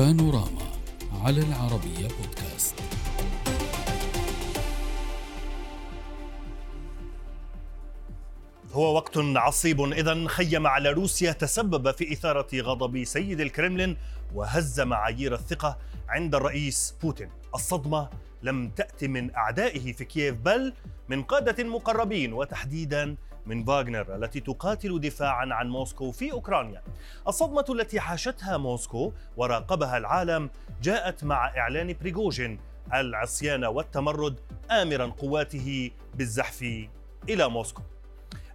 بانوراما على العربية بودكاست. هو وقت عصيب. إذا خيم على روسيا تسبب في إثارة غضب سيد الكرملين وهز معايير الثقة عند الرئيس بوتين. الصدمة لم تأتي من أعدائه في كييف بل من قادة مقربين وتحديدا من فاغنر التي تقاتل دفاعا عن موسكو في أوكرانيا. الصدمة التي عاشتها موسكو وراقبها العالم جاءت مع إعلان بريغوجين العصيان والتمرد امرا قواته بالزحف إلى موسكو.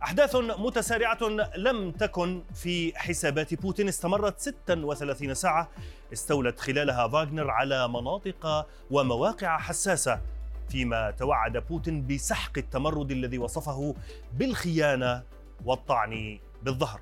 أحداث متسارعة لم تكن في حسابات بوتين استمرت 36 ساعة استولت خلالها فاغنر على مناطق ومواقع حساسة فيما توعد بوتين بسحق التمرد الذي وصفه بالخيانة والطعن بالظهر.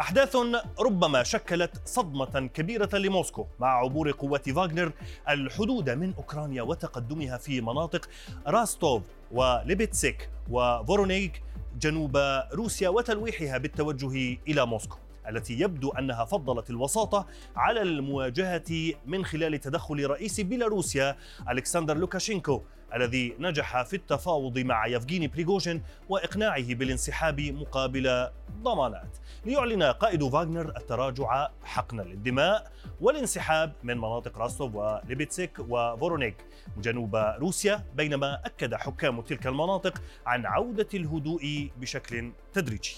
أحداث ربما شكلت صدمة كبيرة لموسكو مع عبور قوات فاغنر الحدود من أوكرانيا وتقدمها في مناطق راستوف وليبتسيك وفورونيك جنوب روسيا وتلويحها بالتوجه إلى موسكو. التي يبدو أنها فضلت الوساطة على المواجهة من خلال تدخل رئيس بيلاروسيا ألكسندر لوكاشينكو الذي نجح في التفاوض مع يفغيني بريغوجين وإقناعه بالانسحاب مقابل ضمانات. ليعلن قائد فاغنر التراجع حقنا للدماء والانسحاب من مناطق راستوف وليبتسك وفورونيج. جنوب روسيا بينما أكد حكام تلك المناطق عن عودة الهدوء بشكل تدريجي.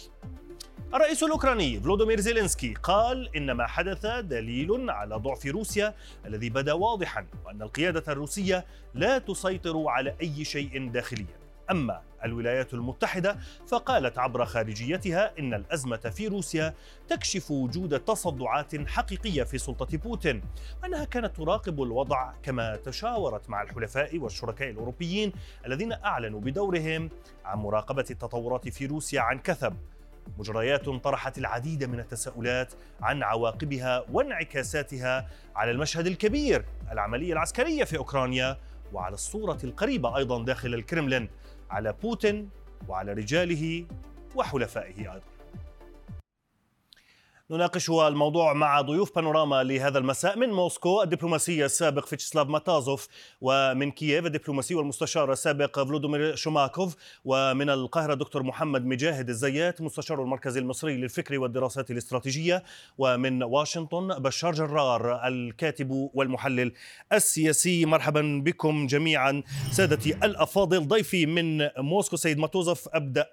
الرئيس الأوكراني فلودومير زيلينسكي قال إن ما حدث دليل على ضعف روسيا الذي بدا واضحا وأن القيادة الروسية لا تسيطر على أي شيء داخليا. أما الولايات المتحدة فقالت عبر خارجيتها إن الأزمة في روسيا تكشف وجود تصدعات حقيقية في سلطة بوتين وأنها كانت تراقب الوضع كما تشاورت مع الحلفاء والشركاء الأوروبيين الذين أعلنوا بدورهم عن مراقبة التطورات في روسيا عن كثب. مجريات طرحت العديد من التساؤلات عن عواقبها وانعكاساتها على المشهد الكبير العملية العسكرية في أوكرانيا وعلى الصورة القريبة أيضا داخل الكرملين على بوتين وعلى رجاله وحلفائه أيضا. نناقش الموضوع مع ضيوف بانوراما لهذا المساء من موسكو الدبلوماسي السابق فيتشسلاف ماتازوف ومن كييف الدبلوماسي والمستشار السابق فلودومير شوماكوف ومن القاهرة دكتور محمد مجاهد الزيات مستشار المركز المصري للفكر والدراسات الاستراتيجية ومن واشنطن بشار جرار الكاتب والمحلل السياسي. مرحبا بكم جميعا. سادتي الأفاضل ضيفي من موسكو سيد ماتوزوف أبدأ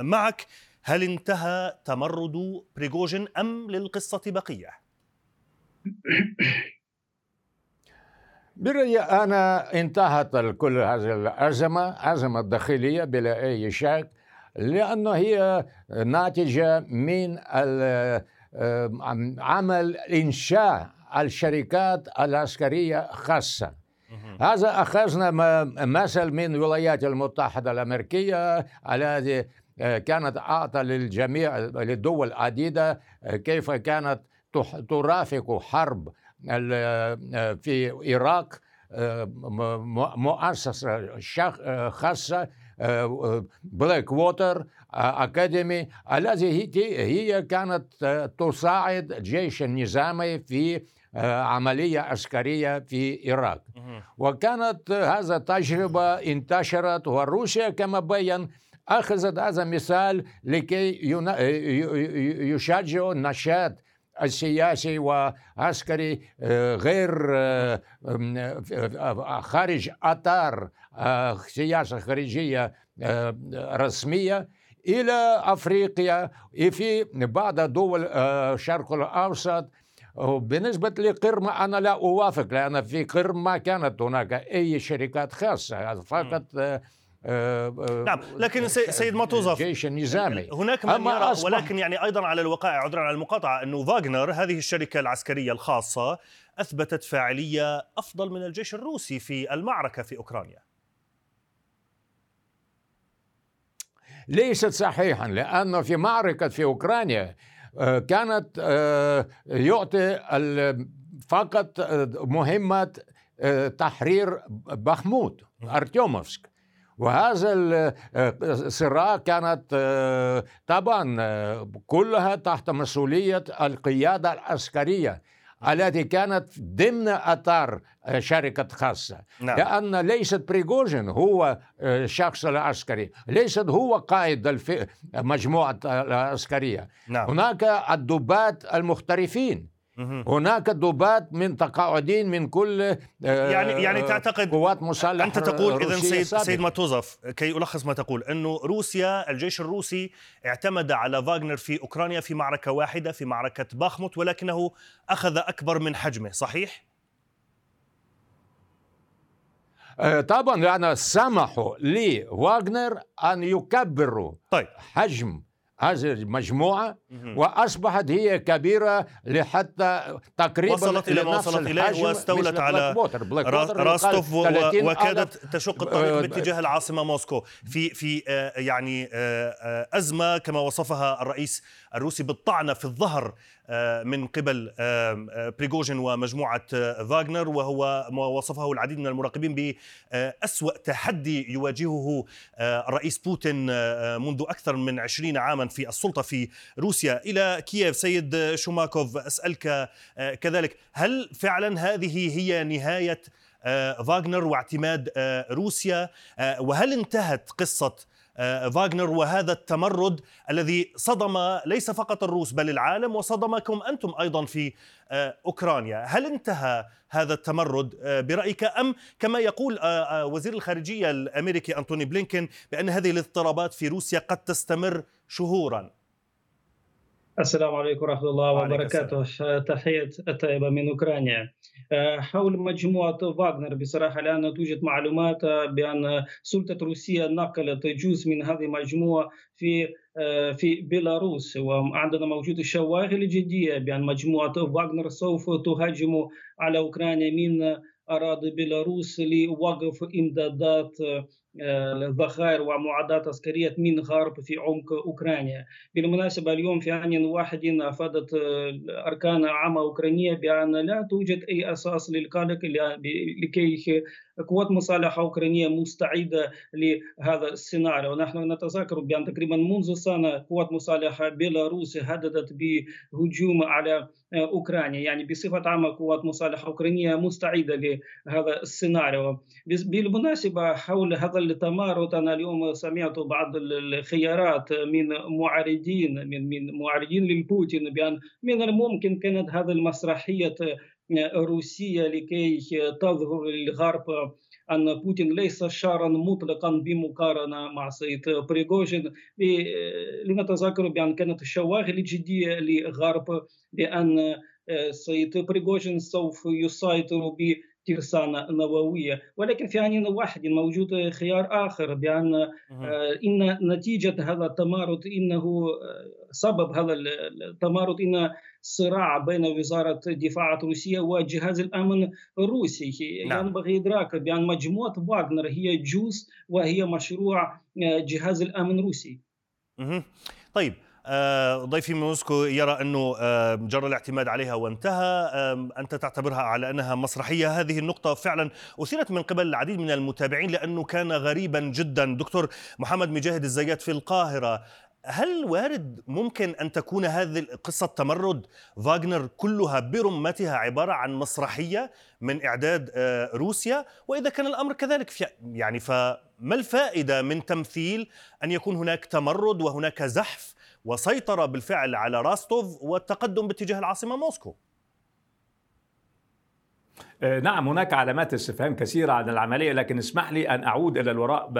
معك. هل انتهى تمرد بريغوجين أم للقصة بقية؟ برأيي أنا انتهت كل هذه الأزمة أزمة داخلية بلا أي شك لأنه هي ناتجة من عمل إنشاء الشركات العسكرية خاصة هذا أخذنا مثل من الولايات المتحدة الأمريكية التي آه، كانت أعطى للجميع للدول العديدة آه، كيف كانت ترافق حرب آه، في العراق مؤسسة خاصة بلاك ووتر أكاديمي التي هي كانت تساعد الجيش النظامي في عملية عسكرية في العراق وكانت هذا تجربة انتشرت وروسيا كما بين أخذت هذا مثال لكي يشجع النشاط السياسي وعسكري آه، غير آه، آه، خارج أطار سياسة خارجية رسمية إلى أفريقيا في بعض دول الشرق الأوسط. بالنسبة لقرم أنا لا أوافق لأن في قرم ما كانت هناك أي شركات خاصة فقط نعم لكن سيد ماتوزف جيش النظامي هناك من يرى ولكن يعني أيضا على الوقائع عذرا على المقاطعة انه فاغنر هذه الشركة العسكرية الخاصة أثبتت فاعلية أفضل من الجيش الروسي في المعركة في أوكرانيا. ليست صحيحا لأنه في معركة في أوكرانيا آه، كانت يعطي فقط مهمة تحرير بخموت أرتيوموفسك. وهذا الصراع كانت طبعا كلها تحت مسؤولية القيادة العسكرية التي كانت ضمن أطار شركة خاصة نعم. لأن ليست بريغوجين هو الشخص العسكري ليست هو قائد الف... مجموعة العسكرية نعم. هناك الضباط المحترفين هناك ضباط متقاعدين من كل يعني يعني تعتقد قوات مسلحه أنت تقول اذا سيد سابقة. سيد ماتازوف كي ألخص ما تقول إنه روسيا الجيش الروسي اعتمد على فاغنر في أوكرانيا في معركة واحدة في معركة باخموت ولكنه أخذ أكبر من حجمه صحيح؟ آه، طبعا لأن سمحوا لواغنر أن يكبروا طيب حجم هذه المجموعة وأصبحت هي كبيرة لحتى تقريبا وصلت إلى ما وصلت إليه الحجم واستولت على راستوف و- يقال 30 وكادت. تشق الطريق آه، باتجاه العاصمة موسكو. في في آه، يعني آه، أزمة كما وصفها الرئيس الروسي بالطعنة في الظهر من قبل بريغوجين ومجموعة فاغنر وهو ما وصفه العديد من المراقبين بأسوأ تحدي يواجهه الرئيس بوتين منذ أكثر من عشرين عاما في السلطة في روسيا. إلى كييف؟ سيد شوماكوف أسألك آه، كذلك هل فعلا هذه هي نهاية آه، فاغنر واعتماد آه، روسيا؟ وهل انتهت قصة فاغنر وهذا التمرد الذي صدم ليس فقط الروس بل العالم وصدمكم أنتم أيضا في أوكرانيا؟ هل انتهى هذا التمرد برأيك أم كما يقول وزير الخارجية الأمريكي أنتوني بلينكين بأن هذه الاضطرابات في روسيا قد تستمر شهورا؟ السلام عليكم ورحمة الله وبركاته. تحية الطيبة من أوكرانيا. آه، حول مجموعة فاغنر بصراحة الآن توجد معلومات بأن سلطة روسيا نقلت جزء من هذه المجموعة في آه، في بيلاروس. وعندنا موجود الشواغل الجدية بأن مجموعة فاغنر سوف تهاجم على أوكرانيا من أراضي بيلاروس لوقف إمدادات آه، ذخائر ومعدات عسكرية من غرب في عمق أوكرانيا. بالمناسبة اليوم في آن واحد أفادت أركان عامة أوكرانية بأن لا توجد أي أساس للقلق لكي قوات مسلحة أوكرانية مستعدة لهذا السيناريو. ونحن نتذكر بأن تقريبا منذ سنة قوات مسلحة بيلاروس هددت بهجوم على أوكرانيا. يعني بصفة عامة قوات مسلحة أوكرانية مستعدة لهذا السيناريو. بالمناسبة حول هذا التمارد أنا اليوم سمعت بعض الخيارات من معارضين من من معارضين للبوتين بأن من الممكن كانت هذه المسرحية روسية لكي تظهر للغرب أن بوتين ليس شارا مطلقا بمقارنة مع سيد بريغوجين. لنتذكر بأن كانت الشواغل الجدية للغرب بأن سيد بريغوجين سوف يسيطر ب ترسانة نووية ولكن في آن واحد موجود خيار آخر بأن إن نتيجة هذا التمارد إنه سبب هذا التمارد إن صراع بين وزارة الدفاع الروسية وجهاز الأمن الروسي. نعم. ينبغي إدراك بأن مجموعة واغنر هي جزء وهي مشروع جهاز الأمن الروسي. طيب ضيفي من موسكو يرى أنه جرى الاعتماد عليها وانتهى. أنت تعتبرها على أنها مسرحية. هذه النقطة فعلا أثيرت من قبل العديد من المتابعين لأنه كان غريبا جدا. دكتور محمد مجاهد الزيات في القاهرة هل وارد ممكن أن تكون هذه قصة تمرد؟ فاغنر كلها برمتها عبارة عن مسرحية من إعداد روسيا. وإذا كان الأمر كذلك يعني فما الفائدة من تمثيل أن يكون هناك تمرد وهناك زحف وسيطر بالفعل على راستوف والتقدم باتجاه العاصمة موسكو. نعم هناك علامات استفهام كثيرة عن العملية لكن اسمح لي أن أعود إلى الوراء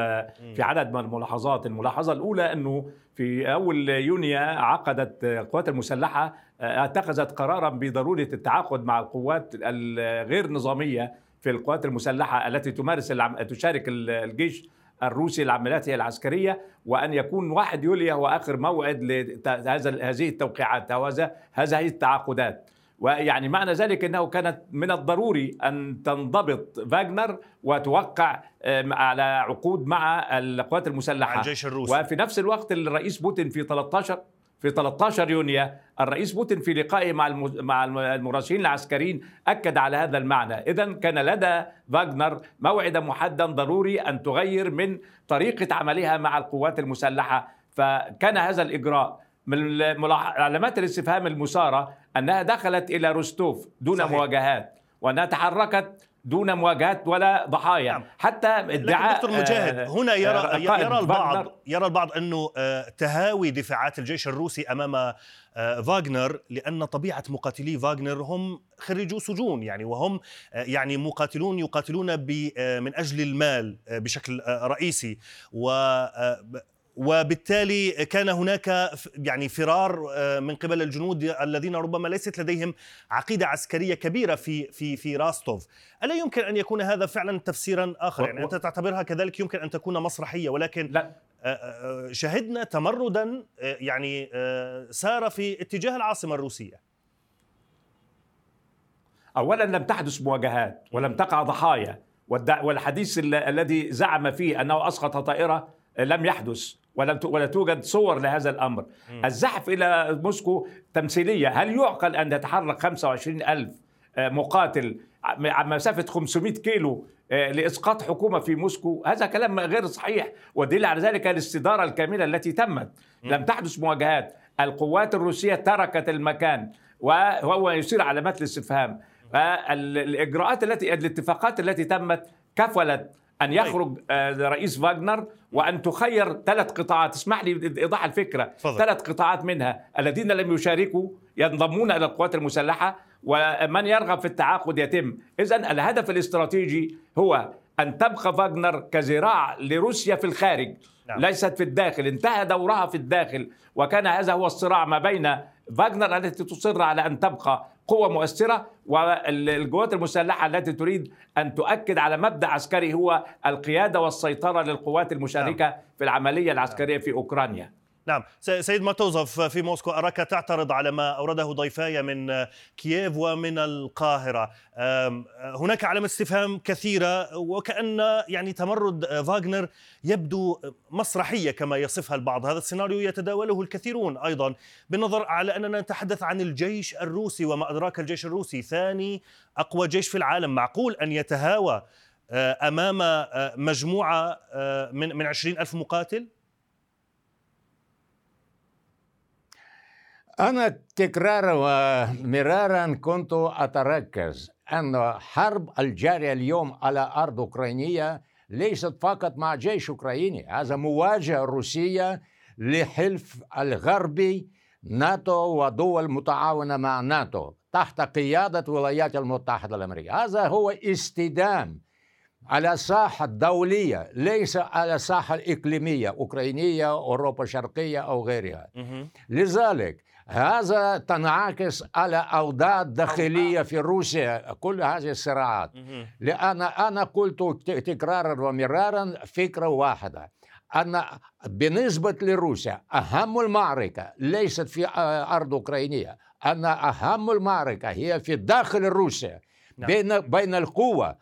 في عدد من الملاحظات. الملاحظة الأولى أنه في أول يونيو عقدت القوات المسلحة اتخذت قرارا بضرورة التعاقد مع القوات الغير نظامية في القوات المسلحة التي تمارس تشارك الجيش الروسي لعملياته العسكرية وأن يكون 1 يوليو هو آخر موعد لهذا هذه التوقيعات هذا هذه التعاقدات. ويعني معنى ذلك إنه كانت من الضروري أن تنضبط فاغنر وتوقع على عقود مع القوات المسلحة. مع الجيش الروسي. وفي نفس الوقت الرئيس بوتين في 13 في 13 يونيو الرئيس بوتين في لقائه مع مع المراسلين العسكريين أكد على هذا المعنى اذا كان لدى فاغنر موعدا محددا ضروري أن تغير من طريقة عملها مع القوات المسلحة فكان هذا الإجراء من علامات الاستفهام المثارة أنها دخلت إلى روستوف دون. صحيح. مواجهات وأنها تحركت دون مواجهات ولا ضحايا. نعم. حتى ادعاء دكتور مجاهد آه، هنا يرى آه، يرى البعض يرى البعض أنه آه، تهاوي دفاعات الجيش الروسي أمام فاغنر لأن طبيعة مقاتلي فاغنر هم خريجو سجون يعني وهم يعني مقاتلون يقاتلون من أجل المال بشكل رئيسي. و وبالتالي كان هناك يعني فرار آه، من قبل الجنود الذين ربما ليست لديهم عقيدة عسكرية كبيرة في في في راستوف، ألا يمكن أن يكون هذا فعلا تفسيرا آخر؟ يعني أنت تعتبرها كذلك يمكن أن تكون مسرحية ولكن لا. آه، آه، شهدنا تمردا يعني سار في اتجاه العاصمة الروسية. اولا لم تحدث مواجهات ولم تقع ضحايا والحديث ال- الذي زعم فيه أنه أسقط طائرة لم يحدث ولم ولا توجد صور لهذا الأمر. الزحف إلى موسكو تمثيلية. هل يعقل أن يتحرك 25 ألف مقاتل ع- عن مسافة 500 كيلو آه، لإسقاط حكومة في موسكو؟ هذا كلام غير صحيح ودليل على ذلك الاستدارة الكاملة التي تمت. لم تحدث مواجهات. القوات الروسية تركت المكان وهو يثير علامات الاستفهام. فالاجراءات التي الاتفاقات التي تمت كفلت أن يخرج آه، رئيس فاغنر وأن تخير ثلاث قطاعات اسمح لي ايضاح الفكرة تفضل. ثلاث قطاعات منها الذين لم يشاركوا ينضمون إلى القوات المسلحة ومن يرغب في التعاقد يتم اذا الهدف الاستراتيجي هو أن تبقى فاغنر كذراع لروسيا في الخارج. نعم. ليست في الداخل انتهى دورها في الداخل وكان هذا هو الصراع ما بين فاغنر التي تصر على أن تبقى قوة مؤثرة والقوات المسلحة التي تريد أن تؤكد على مبدأ عسكري هو القيادة والسيطرة للقوات المشاركة في العملية العسكرية في أوكرانيا. نعم. سيد ماتوزوف في موسكو أراك تعترض على ما أورده ضيفاي من كييف ومن القاهرة. هناك علامة استفهام كثيرة وكأن يعني تمرد فاغنر يبدو مسرحية كما يصفها البعض. هذا السيناريو يتداوله الكثيرون أيضا. بالنظر على أننا نتحدث عن الجيش الروسي وما أدراك الجيش الروسي ثاني أقوى جيش في العالم. معقول أن يتهاوى أمام مجموعة من من عشرين ألف مقاتل؟ أنا تكرارا ومرارا كنت أتركز أن حرب الجارية اليوم على أرض أوكرانية ليست فقط مع جيش أوكراني هذا مواجهة روسية لحلف الغربي ناتو ودول متعاونة مع ناتو تحت قيادة الولايات المتحدة الأمريكية. هذا هو استدام على ساحة دولية ليس على ساحة إقليمية أوكرانية أوروبا الشرقية أو غيرها. لذلك هذا تنعكس على أوضاع داخلية في روسيا. كل هذه الصراعات. لأن أنا قلت تكرارا ومرارا فكرة واحدة. أن بالنسبة لروسيا أهم المعركة ليست في أرض أوكرانية. أن أهم المعركة هي في داخل روسيا. نعم. بين بين القوة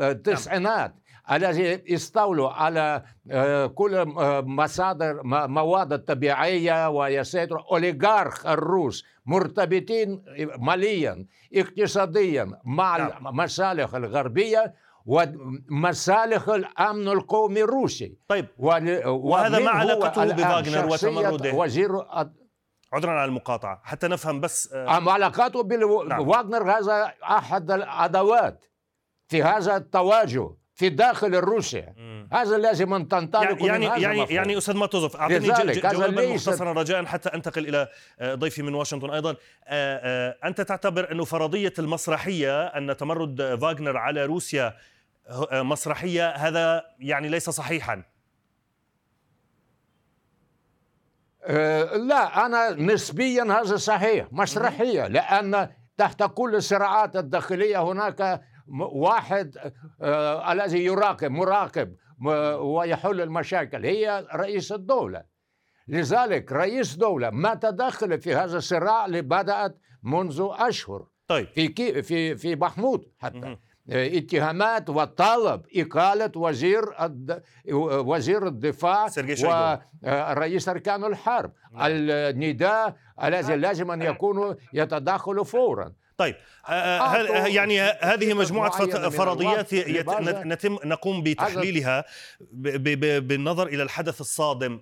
التسعينات الذي استولوا على آه، كل آه، مصادر مواد الطبيعية ويسيطر أوليغارخ الروس مرتبطين ماليا اقتصاديا مع نعم. المصالح الغربية ومصالح الأمن القومي الروسي طيب ول- وهذا ما علاقته بفاغنر وتمرده؟ وزير عذرا على المقاطعة حتى نفهم بس آه، أم علاقاته نعم. بواغنر هذا أحد الأدوات في هذا التواجد في داخل روسيا هذا لازم أن تنطلق يعني من هذا يعني. يعني أستاذ ماتوزوف اعطيني جوابا مختصرا رجاء حتى أنتقل إلى آه، ضيفي من واشنطن أيضا. آه، آه، أنت تعتبر أنه فرضية المسرحية أن تمرد فاغنر على روسيا مسرحية هذا يعني ليس صحيحا. لا أنا نسبيا هذا صحيح مسرحية لأن تحت كل الصراعات الداخلية هناك واحد آه، الذي يراقب مراقب ويحل المشاكل هي رئيس الدولة. لذلك رئيس دولة ما تدخل في هذا الصراع اللي بدأت منذ أشهر. طيب. في كي في في محمود حتى. اتهامات وطلب إقالة وزير الد... وزير الدفاع. ورئيس أركان الحرب نعم. النداء الذي لازم أن يكونوا يتدخلوا فورا طيب آه، آه، هل- أعطوا يعني هذه مجموعة فرضيات الوقت يت- لماذا؟ نتم نقوم بتحليلها بالنظر إلى الحدث الصادم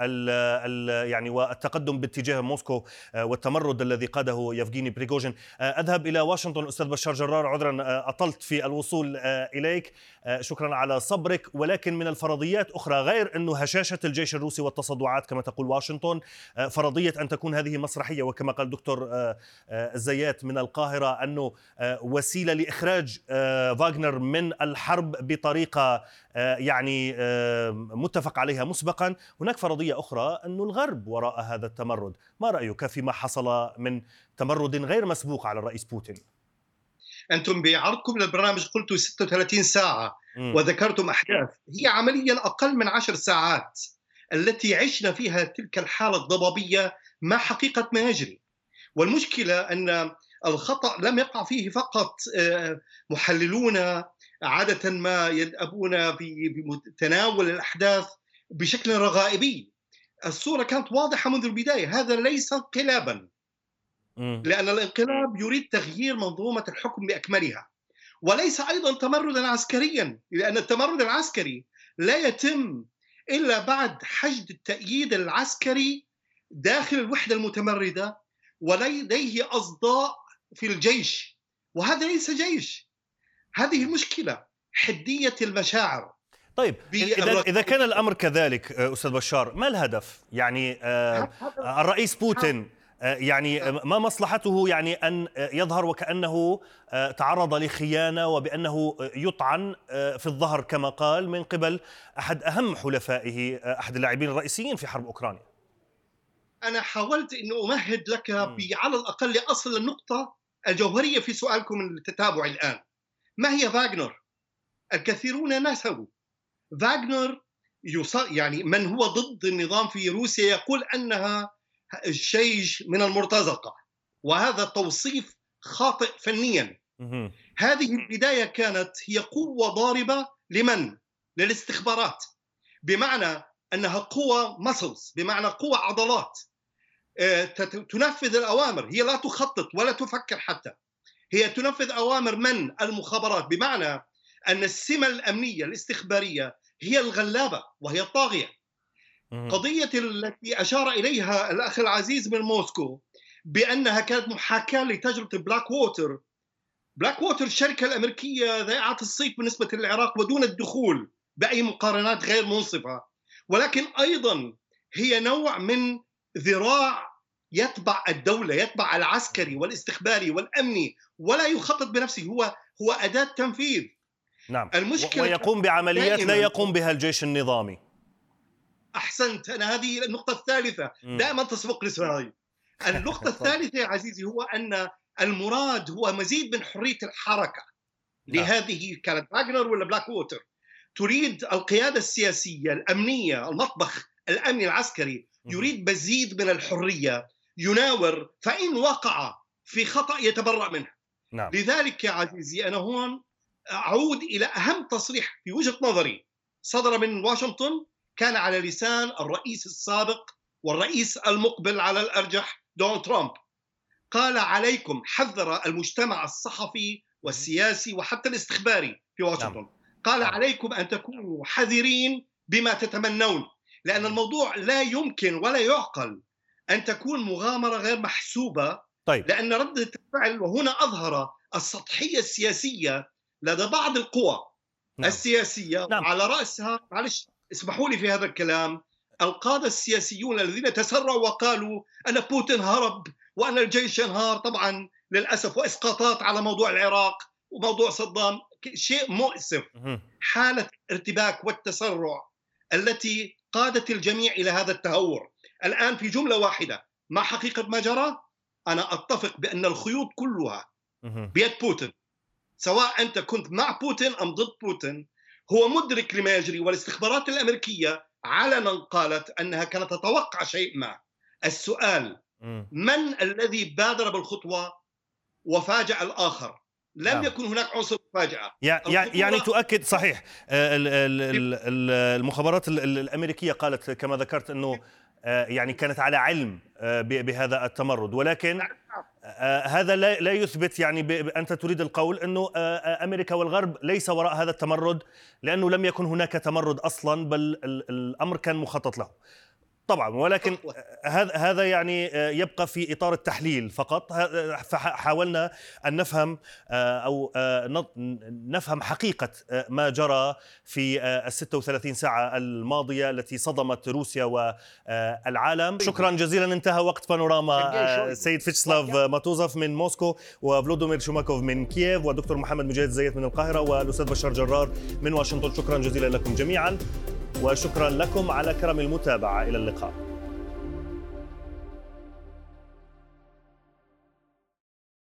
ال ال يعني والتقدم باتجاه موسكو آه، والتمرد الذي قاده يفغيني بريغوجين. آه، أذهب إلى واشنطن أستاذ بشار جرار عذرا آه، أطلت في الوصول إليك. شكرا على صبرك. ولكن من الفرضيات أخرى غير أنه هشاشة الجيش الروسي والتصدعات كما تقول واشنطن فرضية أن تكون هذه مسرحية. وكما قال دكتور الزيات من القاهرة أنه وسيلة لإخراج فاغنر من الحرب بطريقة يعني متفق عليها مسبقا. هناك فرضية أخرى أن الغرب وراء هذا التمرد. ما رأيك فيما حصل من تمرد غير مسبوق على الرئيس بوتين؟ أنتم بعرضكم للبرنامج قلتوا 36 ساعة م. وذكرتم أحداث. هي عمليا أقل من عشر ساعات التي عشنا فيها تلك الحالة الضبابية ما حقيقة ما يجري. والمشكلة أن الخطأ لم يقع فيه فقط آه، محللون عادة ما يذهبون في تناول الأحداث بشكل رغائبي. الصورة كانت واضحة منذ البداية. هذا ليس انقلابا. لأن الانقلاب يريد تغيير منظومة الحكم باكملها وليس أيضا تمردا عسكريا لأن التمرد العسكري لا يتم إلا بعد حشد التأييد العسكري داخل الوحدة المتمردة ولديه أصداء في الجيش وهذا ليس جيش هذه المشكلة حدية المشاعر. طيب اذا اذا كان الأمر كذلك أستاذ بشار ما الهدف؟ يعني آه، الرئيس بوتين. يعني ما مصلحته يعني أن يظهر وكأنه تعرض لخيانة وبأنه يطعن في الظهر كما قال من قبل أحد أهم حلفائه أحد اللاعبين الرئيسيين في حرب أوكرانيا. أنا حاولت انه أمهد لك على الأقل لاصل النقطة الجوهرية في سؤالكم التتابع الآن. ما هي فاغنر؟ الكثيرون نسوا. فاغنر يعني من هو ضد النظام في روسيا يقول أنها الشيش من المرتزقة. وهذا توصيف خاطئ فنيا. هذه البداية كانت هي قوة ضاربة لمن؟ للاستخبارات. بمعنى أنها قوة مسلز بمعنى قوة عضلات. آه، تنفذ الأوامر. هي لا تخطط ولا تفكر حتى. هي تنفذ أوامر من؟ المخابرات. بمعنى أن السمة الأمنية الاستخبارية هي الغالبة وهي الطاغية. قضية التي أشار إليها الأخ العزيز من موسكو بأنها كانت محاكاة لتجربة بلاك ووتر بلاك ووتر الشركة الأمريكية ذائعه الصيت بالنسبة للعراق ودون الدخول بأي مقارنات غير منصفة. ولكن أيضا هي نوع من ذراع يتبع الدولة يتبع العسكري والاستخباري والأمني ولا يخطط بنفسه هو هو أداة تنفيذ. نعم. المشكلة ويقوم بعمليات لا يقوم بها الجيش النظامي. أحسنت. أنا هذه النقطة الثالثة. م. دائما تسبق لسؤالي النقطة الثالثة يا عزيزي هو أن المراد هو مزيد من حرية الحركة نعم. لهذه كانت فاغنر ولا بلاك ووتر. تريد القيادة السياسية الأمنية المطبخ الأمني العسكري يريد مزيد من الحرية يناور فإن وقع في خطأ يتبرأ منه. نعم. لذلك يا عزيزي أنا هون أعود إلى أهم تصريح في وجهة نظري. صدر من واشنطن كان على لسان الرئيس السابق والرئيس المقبل على الأرجح دونالد ترامب قال عليكم حذر المجتمع الصحفي والسياسي وحتى الاستخباري في واشنطن نعم. قال نعم. عليكم أن تكونوا حذرين بما تتمنون لأن الموضوع لا يمكن ولا يعقل أن تكون مغامرة غير محسوبة طيب. لأن ردة الفعل وهنا أظهر السطحية السياسية لدى بعض القوى نعم. السياسية نعم. على رأسها معلش اسمحوا لي في هذا الكلام. القادة السياسيون الذين تسرعوا وقالوا أن بوتين هرب وأن الجيش انهار طبعا للأسف وإسقاطات على موضوع العراق وموضوع صدام شيء مؤسف. حالة الارتباك والتسرع التي قادت الجميع إلى هذا التهور. الآن في جملة واحدة ما حقيقة ما جرى؟ أنا أتفق بأن الخيوط كلها بيد بوتين سواء أنت كنت مع بوتين أم ضد بوتين. هو مدرك لما يجري والاستخبارات الأمريكية علنا قالت أنها كانت تتوقع شيء ما. السؤال من الذي بادر بالخطوة وفاجأ الآخر؟ لم نعم. يكن هناك عنصر مفاجأة. يعني, يعني تؤكد صحيح. آه، المخابرات الأمريكية قالت كما ذكرت أنه آه، يعني كانت على علم آه، بهذا التمرد. ولكن نعم. آه، هذا لا يثبت يعني أنت تريد القول أنه أمريكا والغرب ليس وراء هذا التمرد لأنه لم يكن هناك تمرد أصلا بل الأمر كان مخطط له. طبعا ولكن هذا هذا يعني يبقى في إطار التحليل فقط. فحاولنا أن نفهم أو نفهم حقيقة ما جرى في ال 36 ساعة الماضية التي صدمت روسيا والعالم شكرا جزيلا انتهى وقت بانوراما سيد فيتشسلاف ماتوزف من موسكو وفلودومير شوماكوف من كييف ودكتور محمد مجاهد زيت من القاهرة والأستاذ بشار جرار من واشنطن. شكرا جزيلا لكم جميعا. وشكرا لكم على كرم المتابعة. إلى اللقاء.